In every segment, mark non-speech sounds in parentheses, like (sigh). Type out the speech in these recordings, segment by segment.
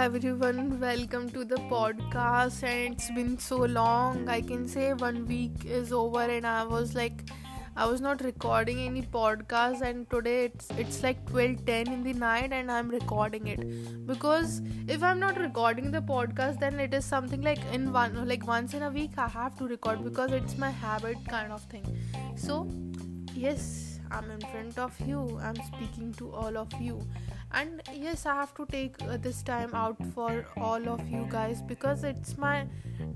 everyone, welcome to the podcast. And it's been so long. I can say one week is over, and I was like, I was not recording any podcast. And today it's it's like 12:10 in the night, and I'm recording it because if I'm not recording the podcast, then it is something like in one like once in a week I have to record because it's my habit kind of thing. So yes, I'm in front of you. I'm speaking to all of you. And yes i have to take uh, this time out for all of you guys because it's my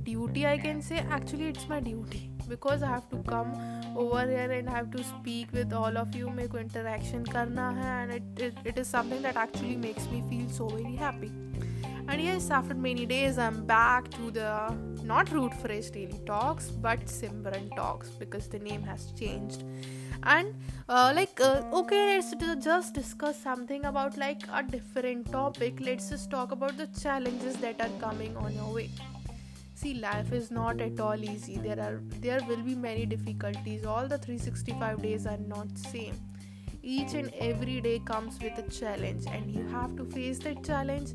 duty i can say. Actually it's my duty because i have to come over here and I have to speak with all of you make interaction karna hai and it, it, it is something that actually makes me feel so very happy. And yes after many days i'm back to the not root fresh daily talks but simran talks because the name has changed and uh, like uh, okay let's just discuss something about like a different topic. Let's just talk about the challenges that are coming on your way. See life is not at all easy. There are there will be many difficulties. All the 365 days are not same. Each and every day comes with a challenge and you have to face that challenge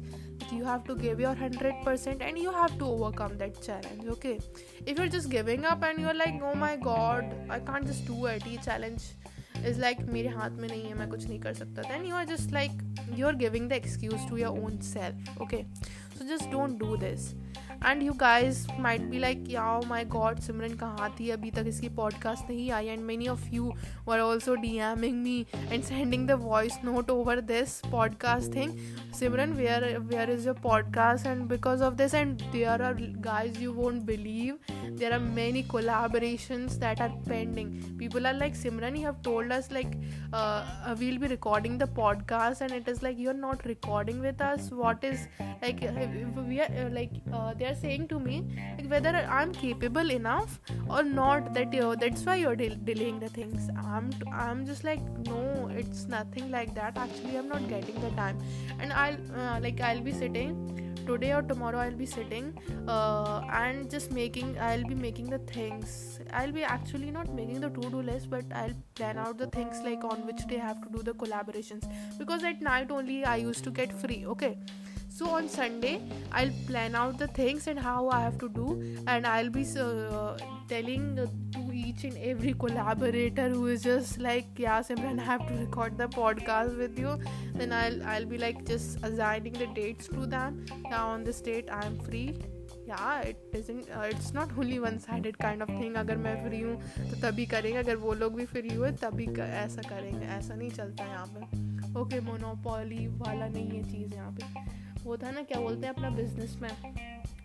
you have to give your 100% and you have to overcome that challenge okay if you're just giving up and you're like oh my god i can't just do it ये challenge is like मेरे हाथ में नहीं है मैं कुछ नहीं कर सकता then you are just like you're giving the excuse to your own self okay so just don't do this and you guys might be like याओ माई गॉड सिमरन कहाँ थी अभी तक इसकी पॉडकास्ट नहीं I and many of you were also DMing me and sending the voice note over this podcast thing Simran, where where is your podcast? And because of this, and there are guys you won't believe, there are many collaborations that are pending. People are like Simran, you have told us like uh, we'll be recording the podcast, and it is like you're not recording with us. What is like uh, we are uh, like uh, they are saying to me like whether I'm capable enough or not. That you that's why you're de- delaying the things. I'm I am just like no, it's nothing like that. Actually, I'm not getting the time, and I i'll uh, like i'll be sitting today or tomorrow i'll be sitting uh, and just making i'll be making the things. I'll be actually not making the to-do list but i'll plan out the things like on which day i have to do the collaborations. Because at night only i used to get free okay so on sunday i'll plan out the things and how i have to do and i'll be uh, telling to each and every collaborator who is just like yeah simran i have to record the podcast with you then i'll i'll be like just assigning the dates to them now on this date i'm free yeah it it's not only one sided kind of thing अगर मैं free हूँ तो तभी करेंगे अगर वो लोग भी फ्री हुए तभी ऐसा करेंगे ऐसा नहीं चलता यहाँ पे ओके मोनोपॉली वाला नहीं है चीज़ यहाँ पे वो था ना, क्या बोलते हैं अपना बिज़नेस में?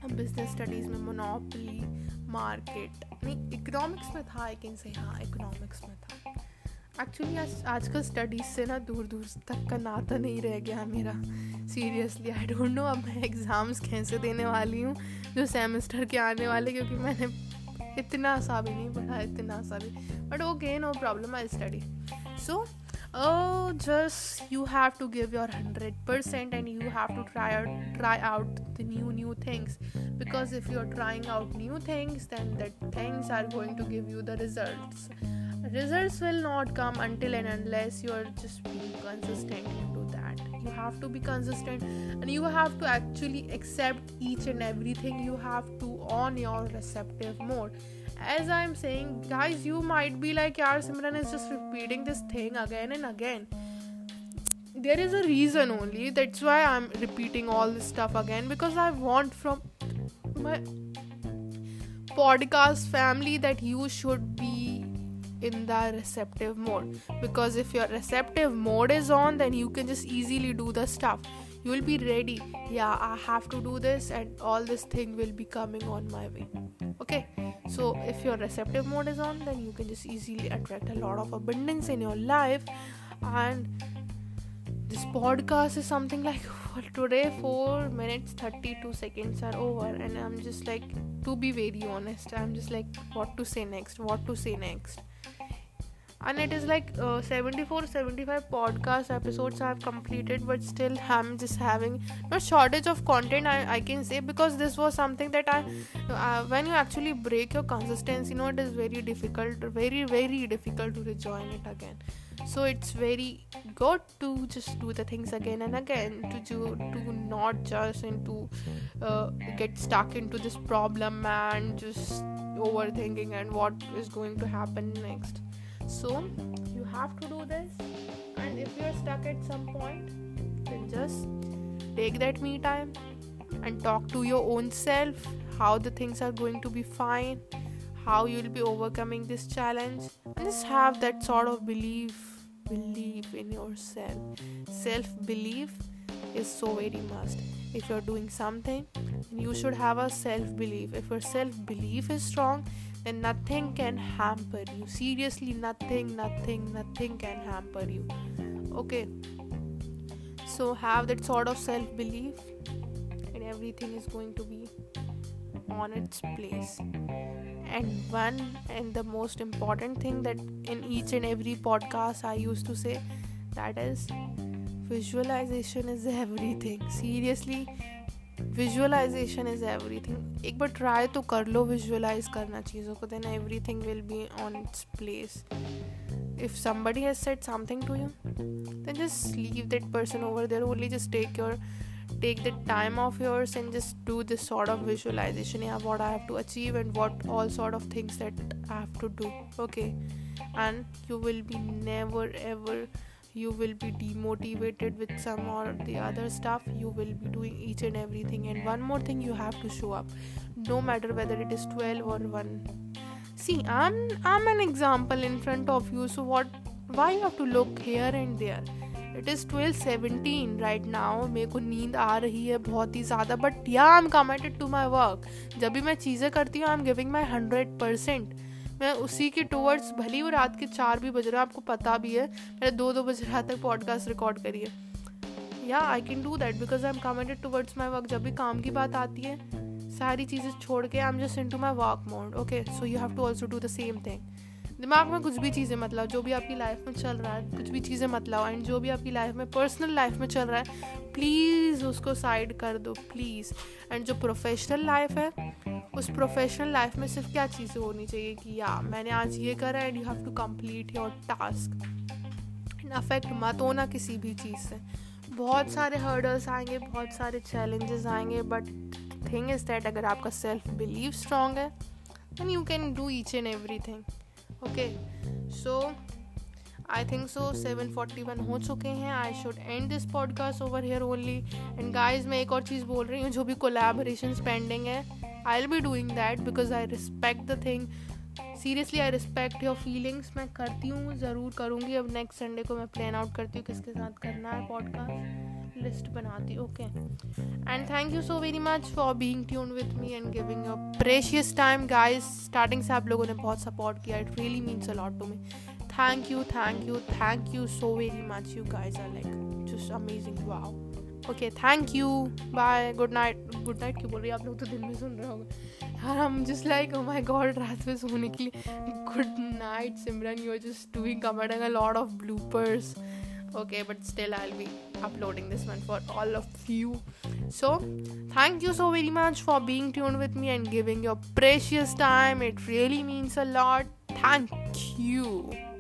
बिज़नेस स्टडीज़ में मोनोपली मार्केट नहीं इकोनॉमिक्स में था आई कैन से हाँ इकोनॉमिक्स में था। एक्चुअली आज, आजकल स्टडीज़ से ना दूर दूर तक का नाता नहीं रह गया मेरा। सीरियसली आई डोंट नो अब मैं एग्ज़ाम्स कैसे देने वाली हूँ, जो सेमेस्टर के आने वाले, क्योंकि मैंने इतना सा भी नहीं पढ़ा, इतना सा भी। But okay no problem I study so oh just you have to give your 100% and you have to try out try out the new new things. Because if you're trying out new things then the things are going to give you the results. Results will not come until and unless you're just being consistent into that. You have to be consistent and you have to actually accept each and everything. You have to on your receptive mode as i'm saying guys you might be like yaar simran is just repeating this thing again and again. There is a reason only. That's why i'm repeating all this stuff again because i want from my podcast family that you should be in the receptive mode. Because if your receptive mode is on then you can just easily do the stuff. You will be ready. Yeah i have to do this and all this thing will be coming on my way okay so if your receptive mode is on then you can just easily attract a lot of abundance in your life. And this podcast is something like (laughs) today 4 minutes 32 seconds are over and i'm just like to be very honest i'm just like what to say next? What to say next and it is like uh, 74 75 podcast episodes i've completed but still i'm just having no shortage of content i, I can say because this was something that i uh, when you actually break your consistency you know it is very difficult very very difficult to rejoin it again. So it's very good to just do the things again and again to do to not just into uh, get stuck into this problem and just overthinking and what is going to happen next so you have to do this. And if you're stuck at some point then just take that me time and talk to your own self how the things are going to be fine how you'll be overcoming this challenge. And just have that sort of belief belief in yourself. Self belief is so very must. If you're doing something you should have a self belief if your self belief is strong then nothing can hamper you. Seriously nothing nothing nothing can hamper you. Okay. So have that sort of self belief and everything is going to be on its place. And one and the most important thing that in each and every podcast i used to say that is visualization is (laughs) everything. Seriously visualisation is everything एक बार try तो कर लो visualise करना चीज़ों को then everything will be on its place if somebody has set something to you then just leave that person over there only just take your take the time of yours and just do this sort of visualisation yeah what I have to achieve and what all sort of things that I have to do okay and you will be never ever you will be demotivated with some or the other stuff you will be doing each and everything and one more thing you have to show up no matter whether it is 12 or 1 see i'm i'm an example in front of you so what why you have to look here and there it is twelve seventeen right now मेरे को नींद आ रही है बहुत ही ज़्यादा but yeah I am committed to my work जब भी मैं चीज़ें करती हूँ I am giving my hundred percent मैं उसी के टूवर्ड्स भली वो रात के चार भी बज रहा आपको पता भी है। मैंने दो दो बज रात तक पॉडकास्ट रिकॉर्ड करी है। Yeah I can do that because I am committed towards my work जब भी काम की बात आती है, सारी चीज़ें छोड़ के I am just into my work mode okay so you have to also do the same thing दिमाग में कुछ भी चीज़ें मत मतलब जो भी आपकी लाइफ में चल रहा है, कुछ भी चीज़ें मत मतलब एंड जो भी आपकी लाइफ में पर्सनल लाइफ में चल रहा है प्लीज़ उसको साइड कर दो प्लीज़ एंड जो प्रोफेशनल लाइफ है, उस प्रोफेशनल लाइफ में सिर्फ़ क्या चीज़ें होनी चाहिए कि या मैंने आज ये करा and you have to complete your task affect मत होना किसी भी चीज़ से. बहुत सारे हर्डल्स आएँगे, बहुत सारे चैलेंजेस आएँगे बट थिंग इज़ दैट अगर आपका सेल्फ बिलीव स्ट्रॉन्ग है then you can do each and everything okay so I think so seven forty one हो चुके हैं। I should end this podcast over here only and guys मैं एक और चीज़ बोल रही हूँ, जो भी कोलेबोरेशन पेंडिंग है I will be doing that because I respect the thing seriously I respect your feelings मैं करती हूँ, ज़रूर करूँगी। अब नेक्स्ट संडे को मैं प्लान आउट करती हूँ किसके साथ करना है पॉडकास्ट लिस्ट बनाती okay and thank you so very much for being tune with me and giving your precious time guys starting से आप लोगों ने बहुत सपोर्ट किया it really means a lot to me thank you thank you thank you so very much you guys are like just amazing wow okay thank you bye good night good night क्यों बोल रही है? आप लोग तो दिन में सुन रहे होंगे। यार हम just like oh my God रात में सोने के लिए। Good night Simran you are just doing commenting a lot of bloopers okay, but still, i'll be uploading this one for all of you. So thank you so very much for being tuned with me and giving your precious time. It really means a lot. Thank you